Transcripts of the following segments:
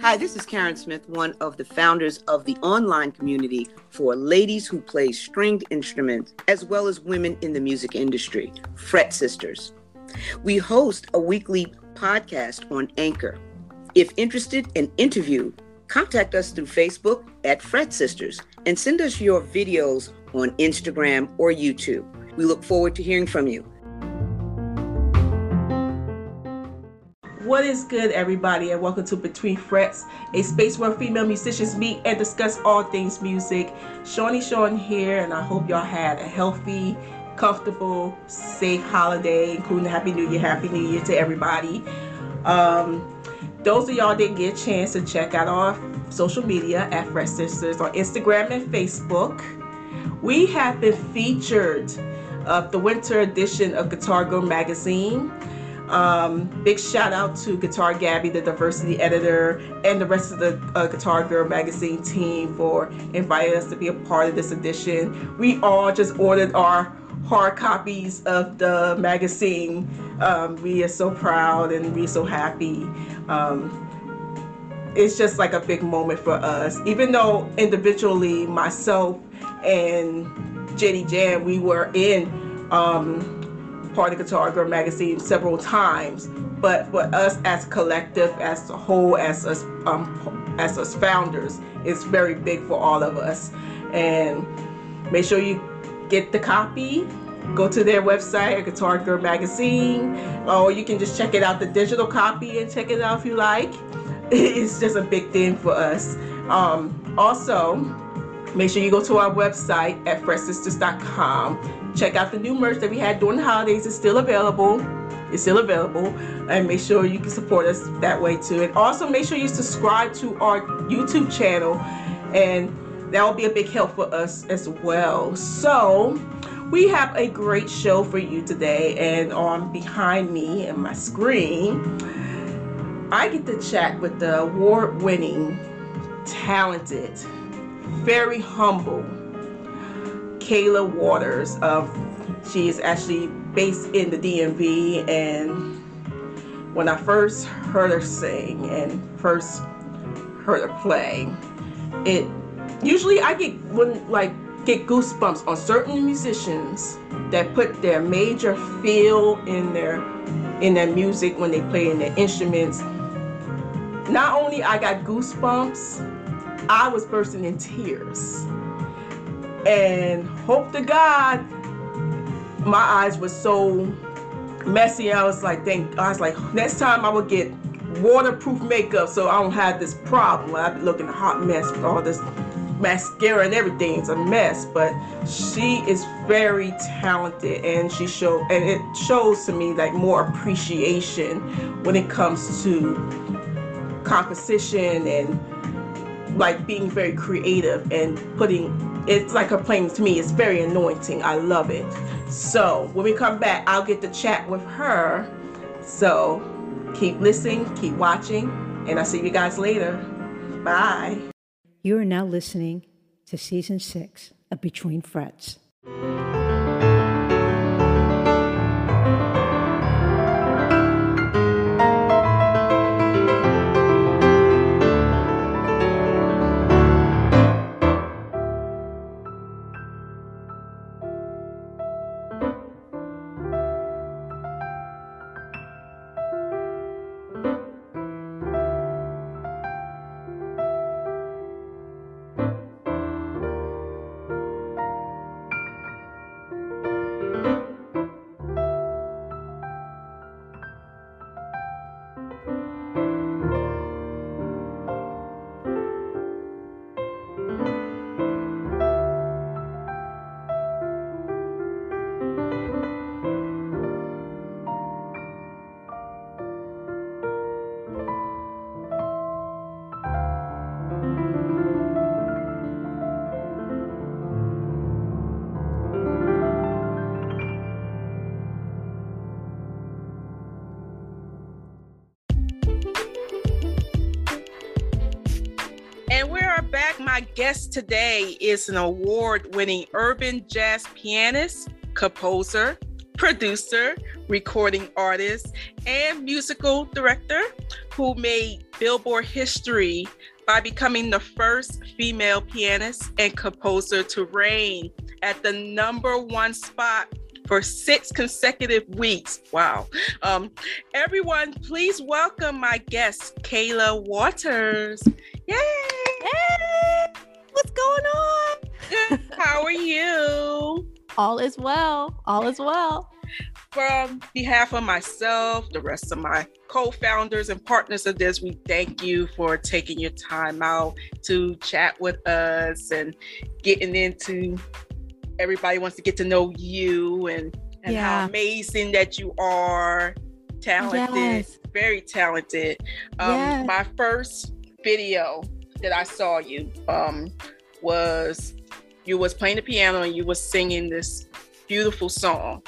Hi, this is Karen Smith, one of the founders of the online community for ladies who play stringed instruments, as well as women in the music industry, Fret Sisters. We host a weekly podcast on Anchor. If interested in interview, contact us through Facebook at Fret Sisters and send us your videos on Instagram or YouTube. We look forward to hearing from you. What is good, everybody, and welcome to Between Frets, a space where female musicians meet and discuss all things music. Shawnee Sean here, and I hope y'all had a healthy, comfortable, safe holiday, including Happy New Year, Happy New Year to everybody. Um, those of y'all didn't get a chance to check out our social media at Fret Sisters on Instagram and Facebook. We have been featured of the winter edition of Guitar Girl magazine. Um, big shout out to Guitar Gabby, the diversity editor, and the rest of the uh, Guitar Girl magazine team for inviting us to be a part of this edition. We all just ordered our hard copies of the magazine. Um, we are so proud and we're so happy. Um, it's just like a big moment for us. Even though individually, myself and Jenny Jan, we were in um, part of Guitar Girl magazine several times. But for us as collective, as a whole, as us um, as us founders, it's very big for all of us. And make sure you get the copy. Go to their website, Guitar Girl Magazine, or you can just check it out, the digital copy, and check it out if you like. It's just a big thing for us. Um, also, make sure you go to our website at fretsisters.com check out the new merch that we had during the holidays. It's still available. It's still available. And make sure you can support us that way too. And also make sure you subscribe to our YouTube channel. And that will be a big help for us as well. So we have a great show for you today. And on behind me and my screen, I get to chat with the award winning, talented, very humble, Kayla Waters. Um, she is actually based in the DMV, and when I first heard her sing and first heard her play, it usually I get when like get goosebumps on certain musicians that put their major feel in their in their music when they play in their instruments. Not only I got goosebumps, I was bursting in tears and hope to God, my eyes were so messy. I was like, thank. I was like, next time I will get waterproof makeup so I don't have this problem. I've been looking a hot mess with all this mascara and everything. It's a mess, but she is very talented, and she show and it shows to me like more appreciation when it comes to composition and like being very creative and putting it's like her playing to me. It's very anointing. I love it. So when we come back, I'll get to chat with her. So keep listening, keep watching, and I'll see you guys later. Bye. You are now listening to season six of Between Frets. My guest today is an award winning urban jazz pianist, composer, producer, recording artist, and musical director who made Billboard history by becoming the first female pianist and composer to reign at the number one spot for six consecutive weeks. Wow. Um, everyone, please welcome my guest, Kayla Waters. Yay! Going on? How are you? All is well. All is well. From behalf of myself, the rest of my co founders and partners of this, we thank you for taking your time out to chat with us and getting into everybody wants to get to know you and, and yeah. how amazing that you are. Talented, yes. very talented. Um, yes. My first video that I saw you um, was you was playing the piano and you was singing this beautiful song.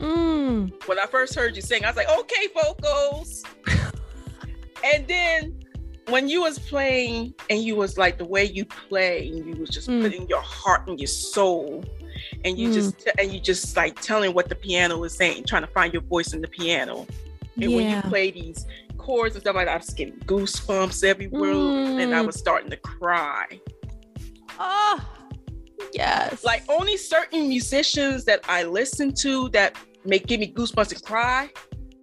Mm. When I first heard you sing, I was like, okay, vocals. and then when you was playing and you was like the way you play and you was just mm. putting your heart and your soul and you mm. just and you just like telling what the piano is saying, trying to find your voice in the piano. And yeah. when you play these chords and stuff like that, I was getting goosebumps everywhere, mm. and I was starting to cry. Oh, yes. Like only certain musicians that I listen to that make give me goosebumps and cry.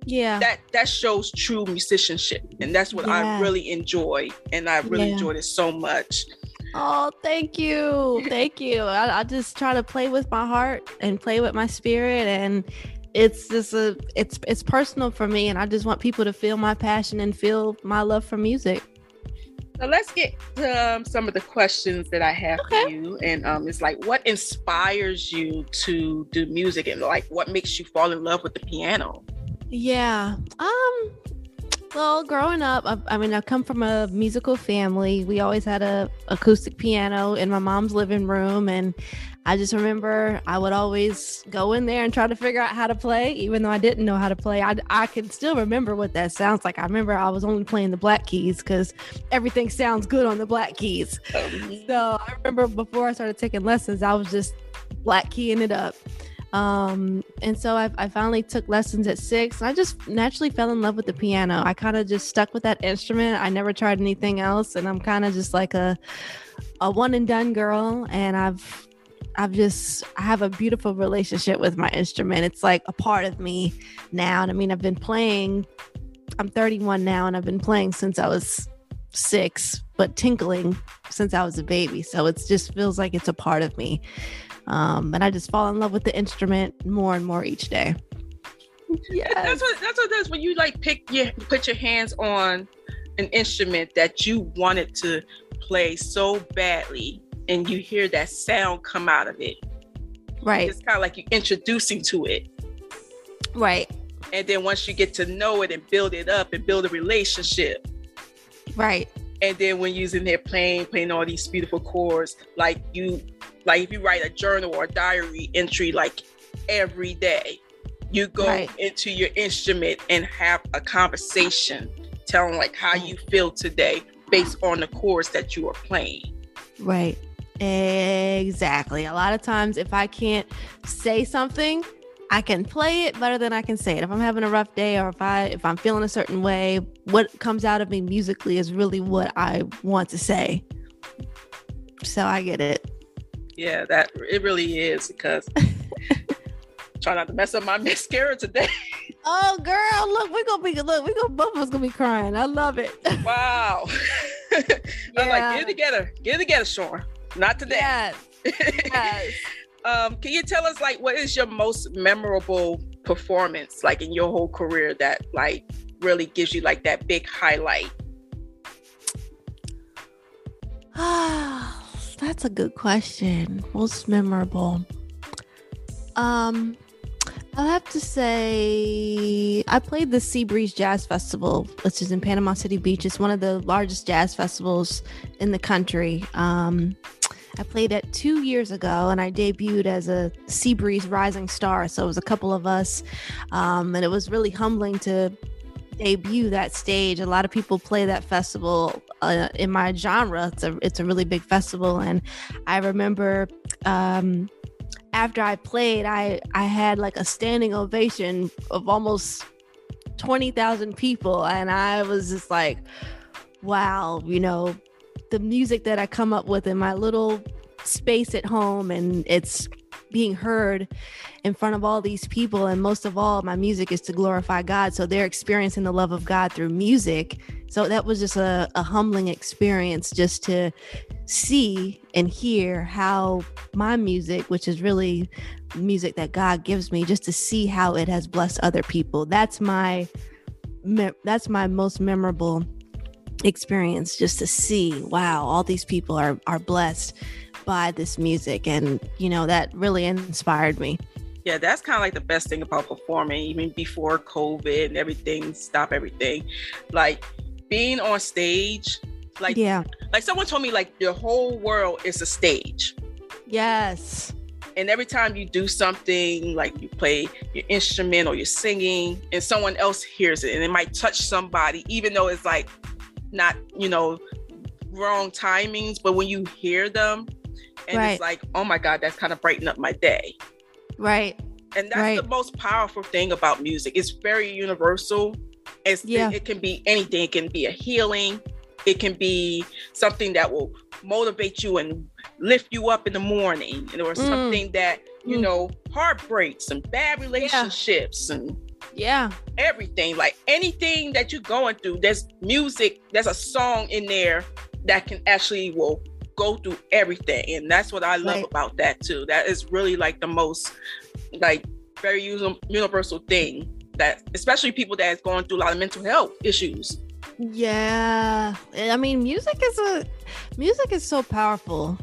Yeah. That that shows true musicianship, and that's what yeah. I really enjoy, and I really yeah. enjoyed it so much. Oh, thank you. Thank you. I, I, just try to play with my heart and play with my spirit and it's just a it's it's personal for me and I just want people to feel my passion and feel my love for music. So let's get to um, some of the questions that I have okay. for you. And um, it's like, what inspires you to do music, and like, what makes you fall in love with the piano? Yeah. Um. Well, growing up, I, I, mean, I come from a musical family. We always had a acoustic piano in my mom's living room, and I just remember I would always go in there and try to figure out how to play, even though I didn't know how to play. I, I can still remember what that sounds like. I remember I was only playing the black keys because everything sounds good on the black keys. Oh, so I remember before I started taking lessons, I was just black keying it up. Um, and so I, I, finally took lessons at six. I just naturally fell in love with the piano. I kind of just stuck with that instrument. I never tried anything else, and I'm kind of just like a a one and done girl. And I've I've just I have a beautiful relationship with my instrument. It's like a part of me now. And I mean, I've been playing. I'm 31 now, and I've been playing since I was six, but tinkling since I was a baby. So it just feels like it's a part of me. Um, and I just fall in love with the instrument more and more each day. Yeah, that's what that's what it is when you like pick your put your hands on an instrument that you wanted to play so badly, and you hear that sound come out of it. Right. It's kind of like you're introducing to it. Right. And then once you get to know it and build it up and build a relationship. Right. And then when you're in there playing, playing all these beautiful chords, like you like if you write a journal or a diary entry like every day, you go right. into your instrument and have a conversation telling like how you feel today based on the chords that you are playing. Right. Exactly. A lot of times if I can't say something, I can play it better than I can say it. If I'm having a rough day or if I if I'm feeling a certain way, what comes out of me musically is really what I want to say. So I get it yeah, that it really is because try not to mess up my mascara today. oh girl, look, we're gonna be look, we're gonna both of us gonna be crying. I love it. Wow. I'm like, get it together, get it together, Sean. Not today. Yes. yes. um, can you tell us like what is your most memorable performance like in your whole career that like really gives you like that big highlight? Ah that's a good question. Most memorable. Um, I'll have to say I played the Seabreeze Jazz Festival, which is in Panama City Beach. It's one of the largest jazz festivals in the country. Um, I played it two years ago and I debuted as a Seabreeze Rising Star. So it was a couple of us. Um, and it was really humbling to debut that stage. A lot of people play that festival uh, in my genre. It's a it's a really big festival, and I remember um, after I played, I I had like a standing ovation of almost twenty thousand people, and I was just like, wow, you know, the music that I come up with in my little space at home, and it's being heard in front of all these people. And most of all, my music is to glorify God. So they're experiencing the love of God through music. So that was just a, a humbling experience just to see and hear how my music, which is really music that God gives me, just to see how it has blessed other people. That's my that's my most memorable experience just to see wow all these people are are blessed by this music. And you know that really inspired me. Yeah that's kind of like the best thing about performing even before covid and everything stop everything. Like being on stage like yeah. like someone told me like your whole world is a stage. Yes. And every time you do something like you play your instrument or you're singing and someone else hears it and it might touch somebody even though it's like not you know wrong timings but when you hear them and right. it's like oh my god that's kind of brighten up my day right and that's right. the most powerful thing about music it's very universal it's, yeah. it, it can be anything it can be a healing it can be something that will motivate you and lift you up in the morning or mm. something that you mm. know heartbreaks and bad relationships yeah. and yeah. Everything like anything that you're going through there's music there's a song in there that can actually will go through everything and that's what i love right. about that too. That is really like the most like very universal thing that especially people that is going through a lot of mental health issues. Yeah. I mean music is a music is so powerful.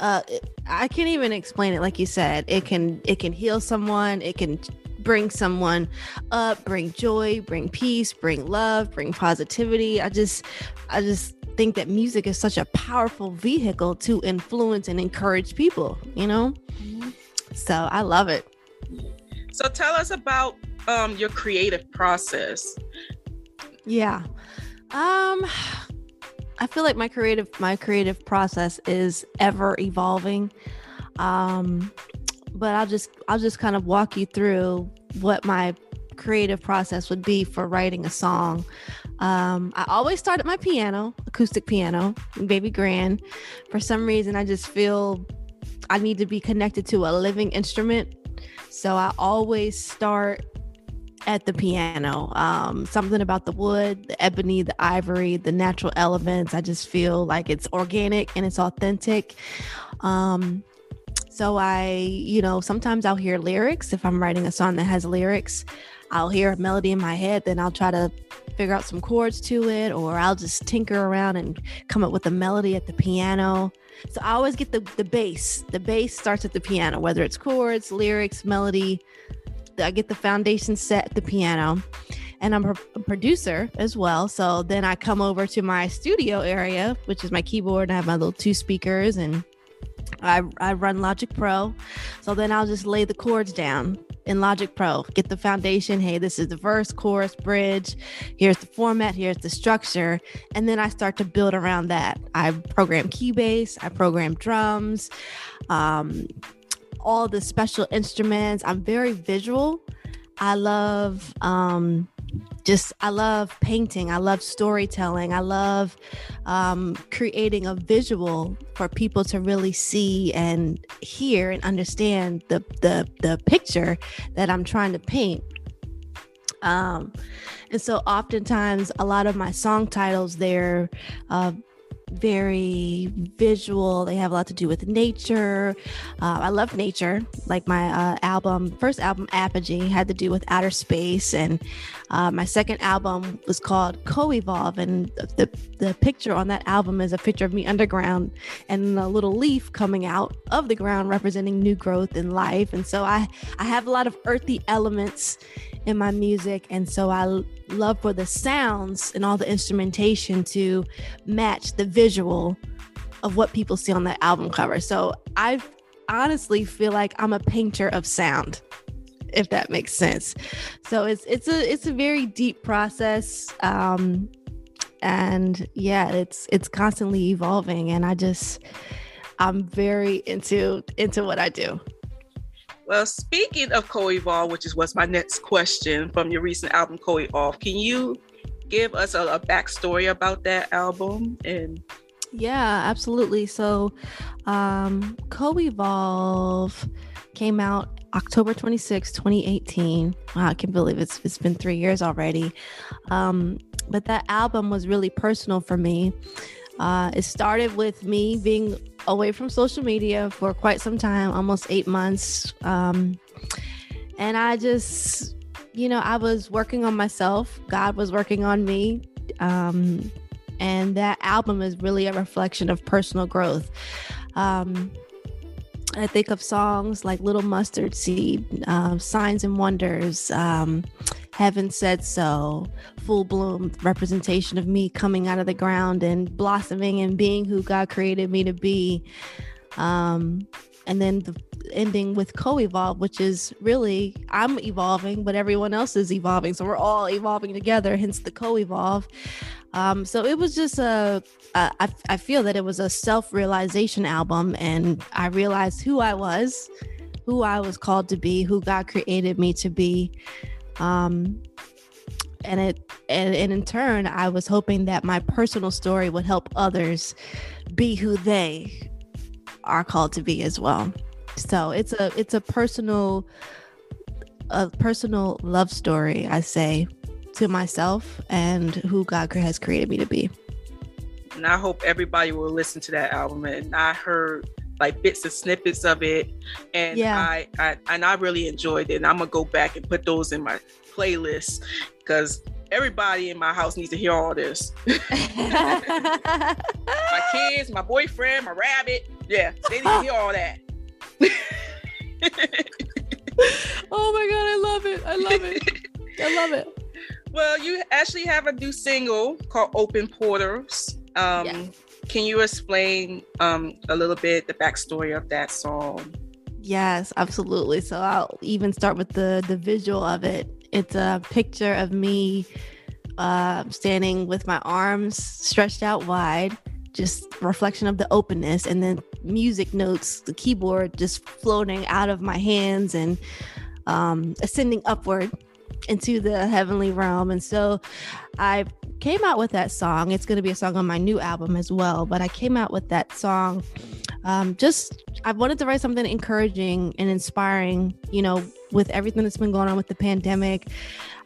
Uh i can't even explain it like you said. It can it can heal someone. It can bring someone up bring joy bring peace bring love bring positivity i just i just think that music is such a powerful vehicle to influence and encourage people, you know? Mm-hmm. So I love it. So tell us about um, your creative process. Yeah. Um I feel like my creative my creative process is ever evolving. Um but I'll just I'll just kind of walk you through what my creative process would be for writing a song. Um, I always start at my piano, acoustic piano, baby grand. For some reason, I just feel I need to be connected to a living instrument. So I always start at the piano. Um, something about the wood, the ebony, the ivory, the natural elements. I just feel like it's organic and it's authentic. Um, so I, you know, sometimes I'll hear lyrics if I'm writing a song that has lyrics. I'll hear a melody in my head, then I'll try to figure out some chords to it, or I'll just tinker around and come up with a melody at the piano. So I always get the the bass. The bass starts at the piano, whether it's chords, lyrics, melody. I get the foundation set at the piano. And I'm a producer as well. So then I come over to my studio area, which is my keyboard. And I have my little two speakers and I, I run Logic Pro. So then I'll just lay the chords down in Logic Pro, get the foundation. Hey, this is the verse, chorus, bridge. Here's the format, here's the structure. And then I start to build around that. I program key bass, I program drums, um, all the special instruments. I'm very visual. I love um, just I love painting. I love storytelling. I love um, creating a visual for people to really see and hear and understand the the the picture that I'm trying to paint. Um, and so oftentimes a lot of my song titles they're uh, very visual. They have a lot to do with nature. Uh, I love nature. Like my uh, album, first album, Apogee, had to do with outer space, and uh, my second album was called Co-Evolve, and the the picture on that album is a picture of me underground and a little leaf coming out of the ground, representing new growth and life. And so I I have a lot of earthy elements in my music. And so I love for the sounds and all the instrumentation to match the visual of what people see on the album cover. So I honestly feel like I'm a painter of sound if that makes sense. So it's it's a it's a very deep process um and yeah, it's it's constantly evolving and I just I'm very into into what I do. Well, speaking of Co-Evolve, which is what's my next question from your recent album Co-Evolve, can you give us a, a backstory about that album and yeah, absolutely. So, um, Co-Evolve came out October 26, 2018. Wow, I can't believe it's it's been three years already. Um, but that album was really personal for me. Uh, it started with me being away from social media for quite some time, almost eight months. Um, and I just, you know, I was working on myself. God was working on me. Um, and that album is really a reflection of personal growth. Um, I think of songs like Little Mustard Seed, uh, Signs and Wonders, um, Heaven Said So, Full Bloom, representation of me coming out of the ground and blossoming and being who God created me to be. Um, and then the ending with co-evolve which is really i'm evolving but everyone else is evolving. So we're all evolving together hence the co-evolve. Um, so it was just a, a I, I feel that it was a self-realization album and i realized who i was who i was called to be who god created me to be. Um, and it and, and in turn i was hoping that my personal story would help others be who they are called to be as well. So it's a it's a personal a personal love story i say to myself and who god has created me to be. And i hope everybody will listen to that album. And i heard like bits and snippets of it. And yeah. I, I and i really enjoyed it. And i'm gonna go back and put those in my playlist because everybody in my house needs to hear all this. My kids my boyfriend my rabbit. Yeah they need to hear all that. Oh my god i love it. I love it. I love it. Well you actually have a new single called open portals. Um yes. can you explain um a little bit the backstory of that song? Yes absolutely. So i'll even start with the the visual of it it's a picture of me uh, standing with my arms stretched out wide just reflection of the openness and then music notes the keyboard just floating out of my hands and um, ascending upward into the heavenly realm. And so i came out with that song. It's going to be a song on my new album as well but i came out with that song um, just i wanted to write something encouraging and inspiring you know with everything that's been going on with the pandemic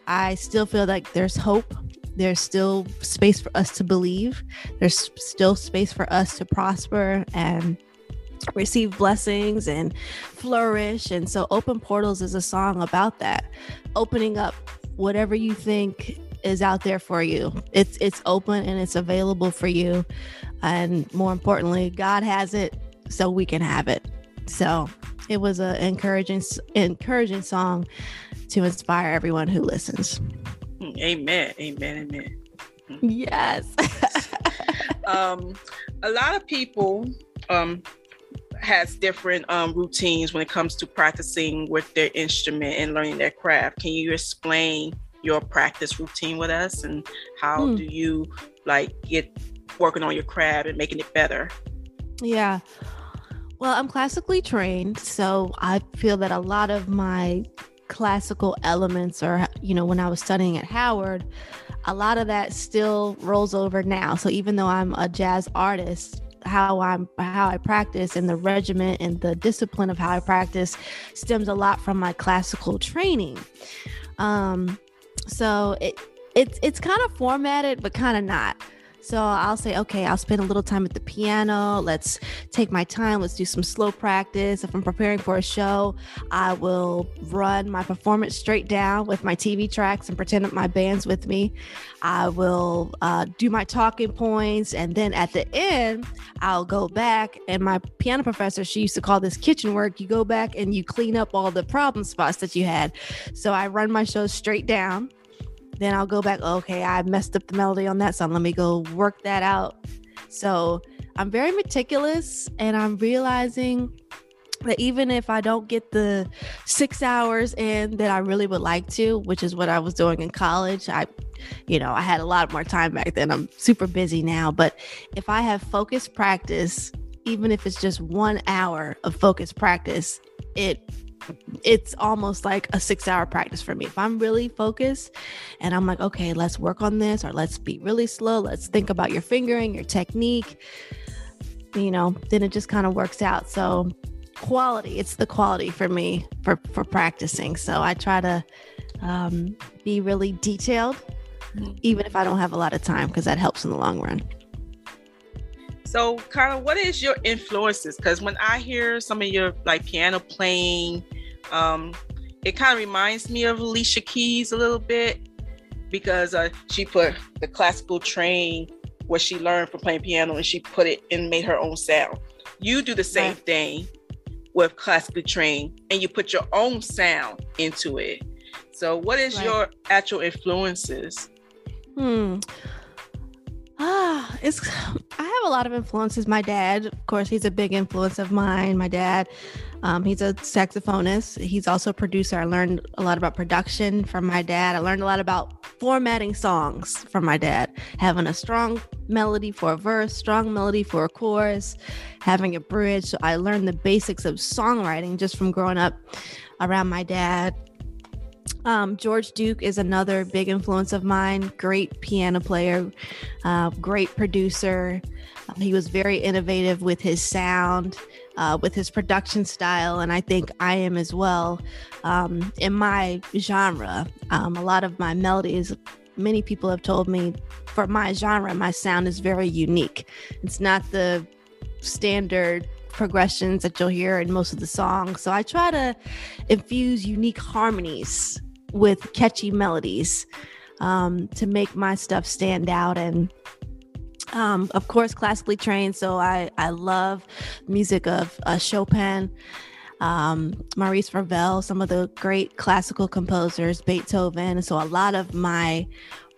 i still feel like there's hope there's still space for us to believe. There's still space for us to prosper and receive blessings and flourish. And so, Open Portals is a song about that, opening up whatever you think is out there for you. It's it's open and it's available for you. And more importantly, God has it so we can have it. So, it was an encouraging encouraging song to inspire everyone who listens. Amen. Amen. Amen. Yes. um, a lot of people um, has different um, routines when it comes to practicing with their instrument and learning their craft. Can you explain your practice routine with us and how hmm. do you like get working on your craft and making it better? Yeah. Well, I'm classically trained, so I feel that a lot of my classical elements or you know when i was studying at howard a lot of that still rolls over now. So even though i'm a jazz artist how i'm how i practice and the regiment and the discipline of how i practice stems a lot from my classical training. Um so it it's it's kind of formatted but kind of not so I'll say, okay, I'll spend a little time at the piano. Let's take my time. Let's do some slow practice. If I'm preparing for a show, I will run my performance straight down with my TV tracks and pretend that my band's with me. I will uh, do my talking points. And then at the end, I'll go back. And my piano professor, she used to call this kitchen work. You go back and you clean up all the problem spots that you had. So I run my show straight down then I'll go back, okay, I messed up the melody on that song. Let me go work that out. So I'm very meticulous and I'm realizing that even if I don't get the six hours in that I really would like to, which is what I was doing in college, I, you know, I had a lot more time back then. I'm super busy now. But if I have focused practice, even if it's just one hour of focused practice, it it's almost like a six hour practice for me. If I'm really focused and I'm like, okay, let's work on this or let's be really slow, let's think about your fingering, your technique, you know, then it just kind of works out. So quality, it's the quality for me for, for practicing. So I try to um, be really detailed, even if I don't have a lot of time, because that helps in the long run. So, kind of, what is your influences? Because when I hear some of your like piano playing, um, it kind of reminds me of Alicia Keys a little bit because uh, she put the classical train what she learned from playing piano and she put it and made her own sound. You do the same right. thing with classically trained and you put your own sound into it. So, what is right. your actual influences? Hmm. Ah, it's I have a lot of influences. My dad, of course, he's a big influence of mine. My dad, um, he's a saxophonist. He's also a producer. I learned a lot about production from my dad. I learned a lot about formatting songs from my dad, having a strong melody for a verse, strong melody for a chorus, having a bridge. So I learned the basics of songwriting just from growing up around my dad um, George Duke is another big influence of mine. Great piano player, uh, great producer. Uh, he was very innovative with his sound, uh, with his production style, and I think I am as well. Um, in my genre, um, a lot of my melodies, many people have told me, for my genre, my sound is very unique. It's not the standard progressions that you'll hear in most of the songs. So I try to infuse unique harmonies with catchy melodies um, to make my stuff stand out and um, of course classically trained so i i love music of uh, chopin um, maurice ravel some of the great classical composers beethoven so a lot of my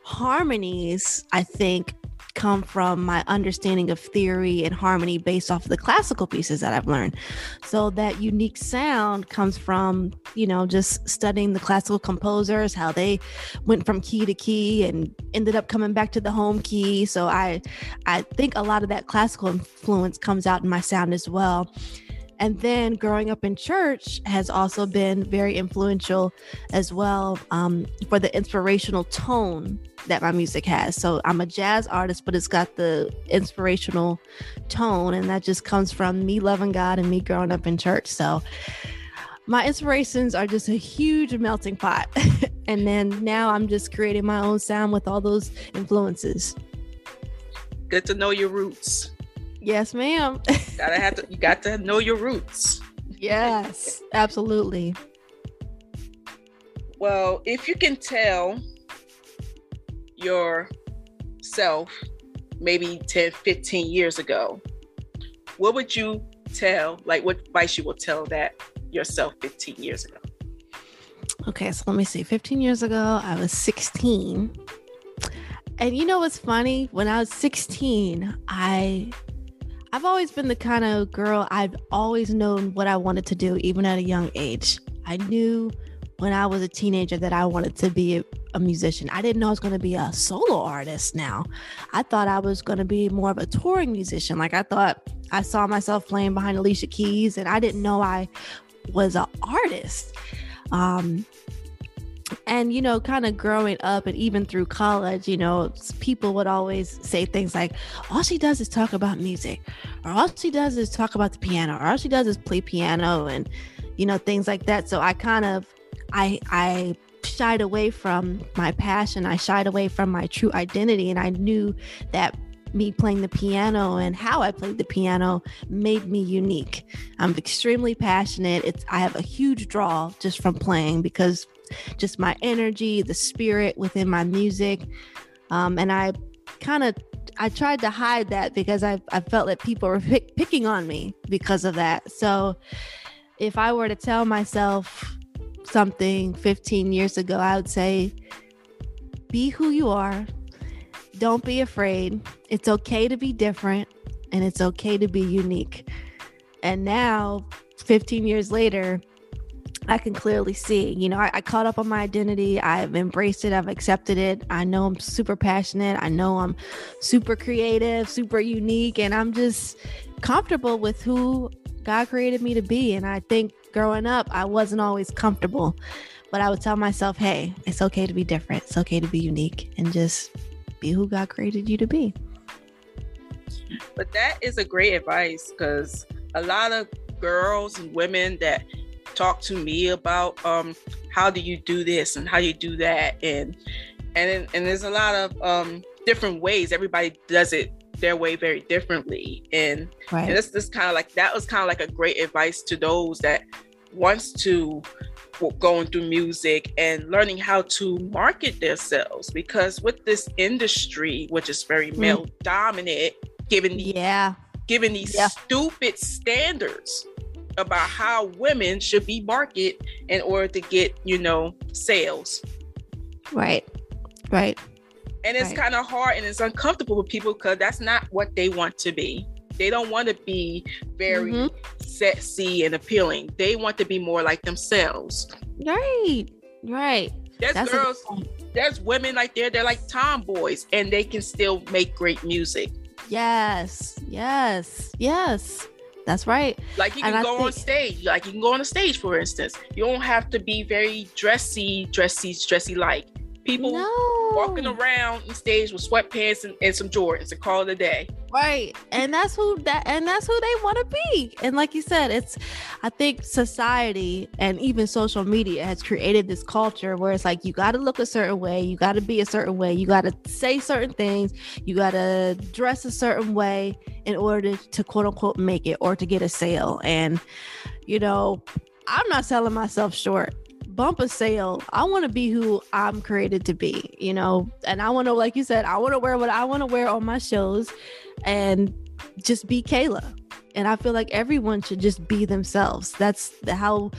harmonies i think come from my understanding of theory and harmony based off of the classical pieces that I've learned. So that unique sound comes from, you know, just studying the classical composers, how they went from key to key and ended up coming back to the home key. So I I think a lot of that classical influence comes out in my sound as well. And then growing up in church has also been very influential as well um, for the inspirational tone that my music has. So I'm a jazz artist, but it's got the inspirational tone, and that just comes from me loving God and me growing up in church. So my inspirations are just a huge melting pot. and then now I'm just creating my own sound with all those influences. Good to know your roots. Yes, ma'am. gotta have to you got to know your roots. Yes, absolutely. Well, if you can tell yourself maybe 10, 15 years ago, what would you tell, like what advice you will tell that yourself 15 years ago? Okay, so let me see. 15 years ago, I was 16. And you know what's funny? When I was 16, I I've always been the kind of girl, I've always known what I wanted to do, even at a young age. I knew when I was a teenager that I wanted to be a, a musician. I didn't know I was going to be a solo artist now. I thought I was going to be more of a touring musician. Like I thought I saw myself playing behind Alicia Keys, and I didn't know I was an artist. Um, and you know kind of growing up and even through college you know people would always say things like all she does is talk about music or all she does is talk about the piano or all she does is play piano and you know things like that so i kind of i i shied away from my passion i shied away from my true identity and i knew that me playing the piano and how I played the piano made me unique. I'm extremely passionate. It's I have a huge draw just from playing because just my energy, the spirit within my music. Um, and I kind of I tried to hide that because I, I felt that people were pick, picking on me because of that. So if I were to tell myself something 15 years ago, I would say, be who you are. Don't be afraid. It's okay to be different and it's okay to be unique. And now, 15 years later, I can clearly see, you know, I, I, caught up on my identity. I've embraced it. I've accepted it. I know I'm super passionate. I know I'm super creative, super unique, and I'm just comfortable with who God created me to be. And I think growing up, I wasn't always comfortable, but I would tell myself, hey, it's okay to be different. It's okay to be unique and just be who God created you to be. But that is a great advice because a lot of girls and women that talk to me about um, how do you do this and how you do that and and and there's a lot of um, different ways everybody does it their way very differently and, right. and this this kind of like that was kind of like a great advice to those that wants to going through music and learning how to market themselves because with this industry which is very mm. male dominant given the yeah given these yeah. stupid standards about how women should be marketed in order to get you know sales. Right. Right. And it's right. kind of hard and it's uncomfortable with people because that's not what they want to be. They don't want to be very mm-hmm. sexy and appealing. They want to be more like themselves. Right. Right. There's that's girls there's women like there they're like tomboys and they can still make great music. Yes. Yes. Yes that's right. Like you can and go think- on stage. Like you can go on a stage, for instance. You don't have to be very dressy, dressy, dressy like people no. walking around on stage with sweatpants and, and some Jordans and call it a day. Right. And that's who that and that's who they want to be. And like you said, it's I think society and even social media has created this culture where it's like you got to look a certain way, you got to be a certain way, you got to say certain things, you got to dress a certain way in order to, quote unquote make it or to get a sale. And you know, I'm not selling myself short bump a sale. I want to be who I'm created to be, you know, and I want to, like you said, I want to wear what I want to wear on my shows and just be Kayla. And I feel like everyone should just be themselves. That's how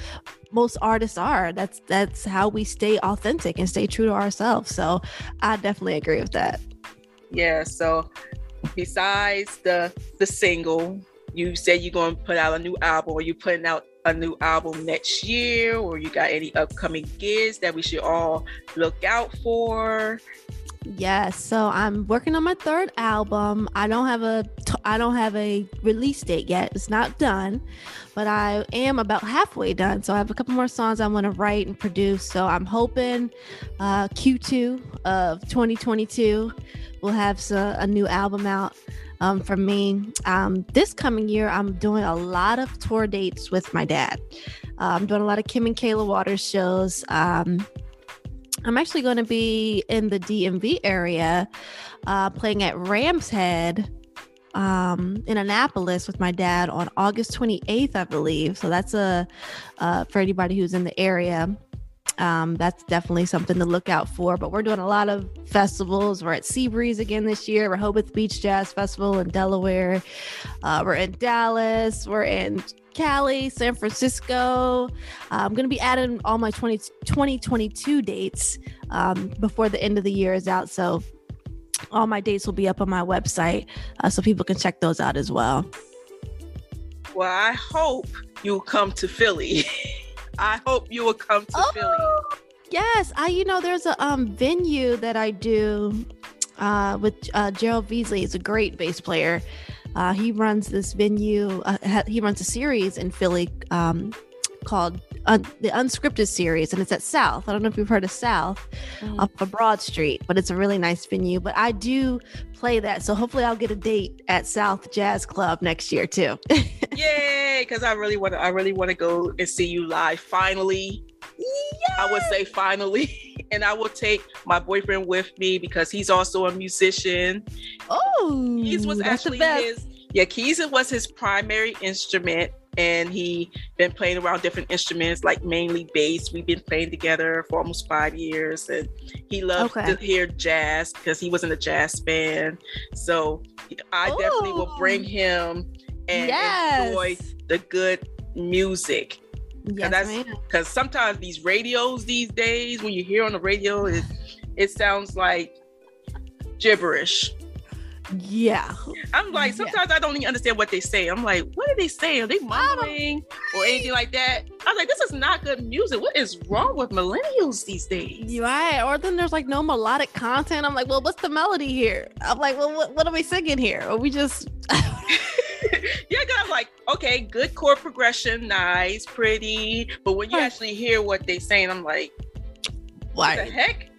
most artists are. That's that's how we stay authentic and stay true to ourselves. So I definitely agree with that. Yeah. So besides the the single, you said you're going to put out a new album, or you putting out a new album next year or you got any upcoming gigs that we should all look out for Yes, so I'm working on my third album. I don't have a I don't have a release date yet. It's not done, but I am about halfway done. So I have a couple more songs I want to write and produce. So I'm hoping uh, Q2 of 2022 we'll have a new album out um, for me. Um, this coming year, I'm doing a lot of tour dates with my dad. Uh, I'm doing a lot of Kim and Kayla Waters shows. Um, I'm actually going to be in the DMV area uh, playing at Rams Head um, in Annapolis with my dad on August 28th, I believe. So that's a uh, for anybody who's in the area um, that's definitely something to look out for. But we're doing a lot of festivals. We're at Seabreeze again this year. Rehoboth Beach Jazz Festival in Delaware. Uh, we're in Dallas. We're in Cali, San Francisco. Uh, I'm going to be adding all my 20, 2022 dates um, before the end of the year is out. So all my dates will be up on my website uh, so people can check those out as well. Well, I hope you'll come to Philly. I hope you will come to oh, Philly. Yes, I you know there's a um venue that I do uh with uh Gerald Veasley. He's a great bass player. Uh, he runs this venue. Uh, he runs a series in Philly um, called uh, the Unscripted series, and it's at South. I don't know if you've heard of South mm. off of Broad Street, but it's a really nice venue. But I do play that, so hopefully I'll get a date at South Jazz Club next year too. Yay! Because I really want to. I really want to go and see you live. Finally, Yes! I would say finally. and I will take my boyfriend with me because he's also a musician. Oh, keys was actually his. Yeah, keys was his primary instrument, and he been playing around different instruments, like mainly bass. We've been playing together for almost five years, and he loves okay. to hear jazz because he was in a jazz band. So I Ooh. definitely will oh. bring him and yes. enjoy the good music Yes, because sometimes these radios these days, when you hear on the radio, it it sounds like gibberish. Yeah. I'm like, sometimes yeah. I don't even understand what they say. I'm like, what are they saying? Are they mumbling or anything like that? I was like, this is not good music. What is wrong with millennials these days? Right. Or then there's like no melodic content. I'm like, well, what's the melody here? I'm like, well, what, what are we singing here? Are we just yeah, I'm like, okay, good chord progression, nice, pretty. But when you actually hear what they saying, I'm like, what the heck?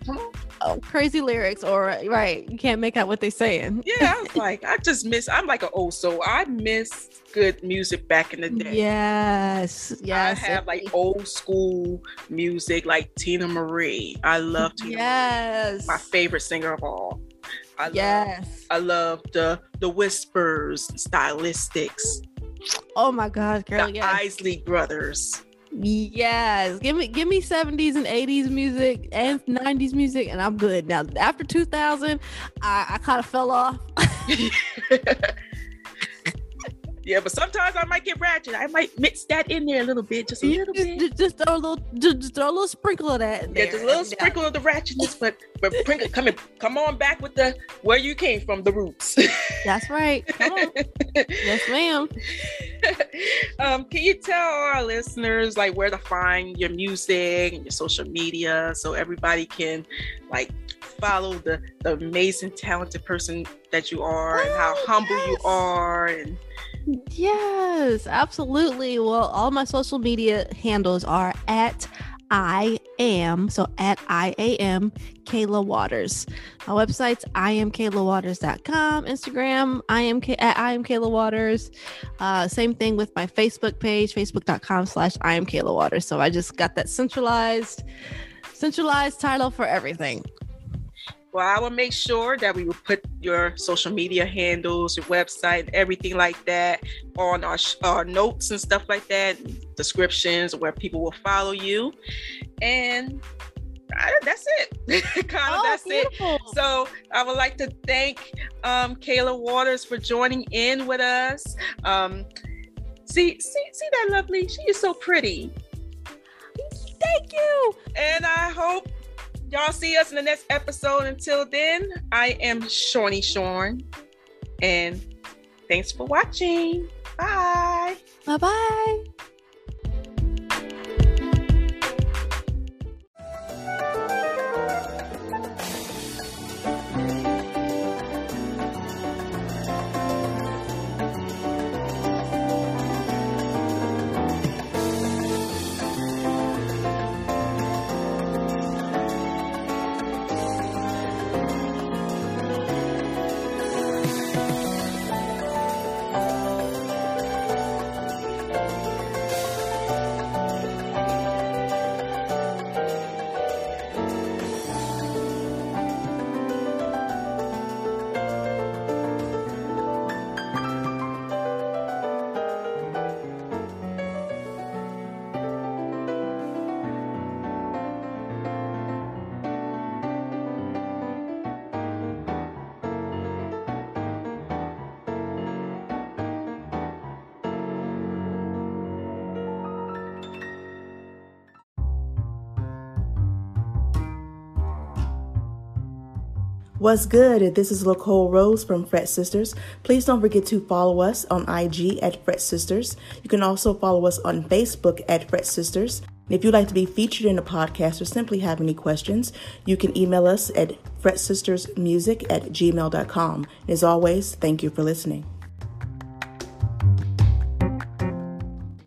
Oh, crazy lyrics, or right, you can't make out what they're saying. Yeah, I was like, I just miss. I'm like an old soul. I miss good music back in the day. Yes, yes. I have like old school music, like Teena Marie. I love Teena. Marie. yes, my favorite singer of all. I love, yes. I love the the whispers, stylistics, Oh my God, girl, the yes. Isley brothers. Yes, give me give me seventies and eighties music and nineties music, and I'm good. Now after two thousand, I, I kind of fell off. yeah, but sometimes I might get ratchet. I might mix that in there a little bit, just a little just, bit. just, just throw a little, just, just throw a little sprinkle of that. In Yeah, there just a little sprinkle of the ratchetness, but but it, come in, come on back with the where you came from, the roots. That's right. Come on. yes, ma'am. um, can you tell our listeners like where to find your music and your social media so everybody can like follow the, the amazing talented person that you are and how Oh, humble you are and Yes, absolutely. Well, all my social media handles are at I am so at I am Kayla Waters. My website's I iamkaylawaters.com. Instagram I am K- at I am Kayla Waters. Uh, same thing with my Facebook page, facebook.com slash I am Kayla Waters. So I just got that centralized, centralized title for everything. Well i will make sure that we will put your social media handles your website everything like that on our, our notes and stuff like that descriptions where people will follow you and I, that's it kind of that's it. So I would like to thank um, Kayla Waters for joining in with us. Um, see, see, see that lovely. She is so pretty, Thank you. and I hope y'all see us in the next episode. Until then, I am Shawnee Shorn, and thanks for watching. Bye. Bye bye. What's good? This is Lacole Rose from Fret Sisters. Please don't forget to follow us on IG at Fret Sisters. You can also follow us on Facebook at Fret Sisters. If you'd like to be featured in a podcast or simply have any questions, you can email us at fretsistersmusic at gmail.com. As always, thank you for listening.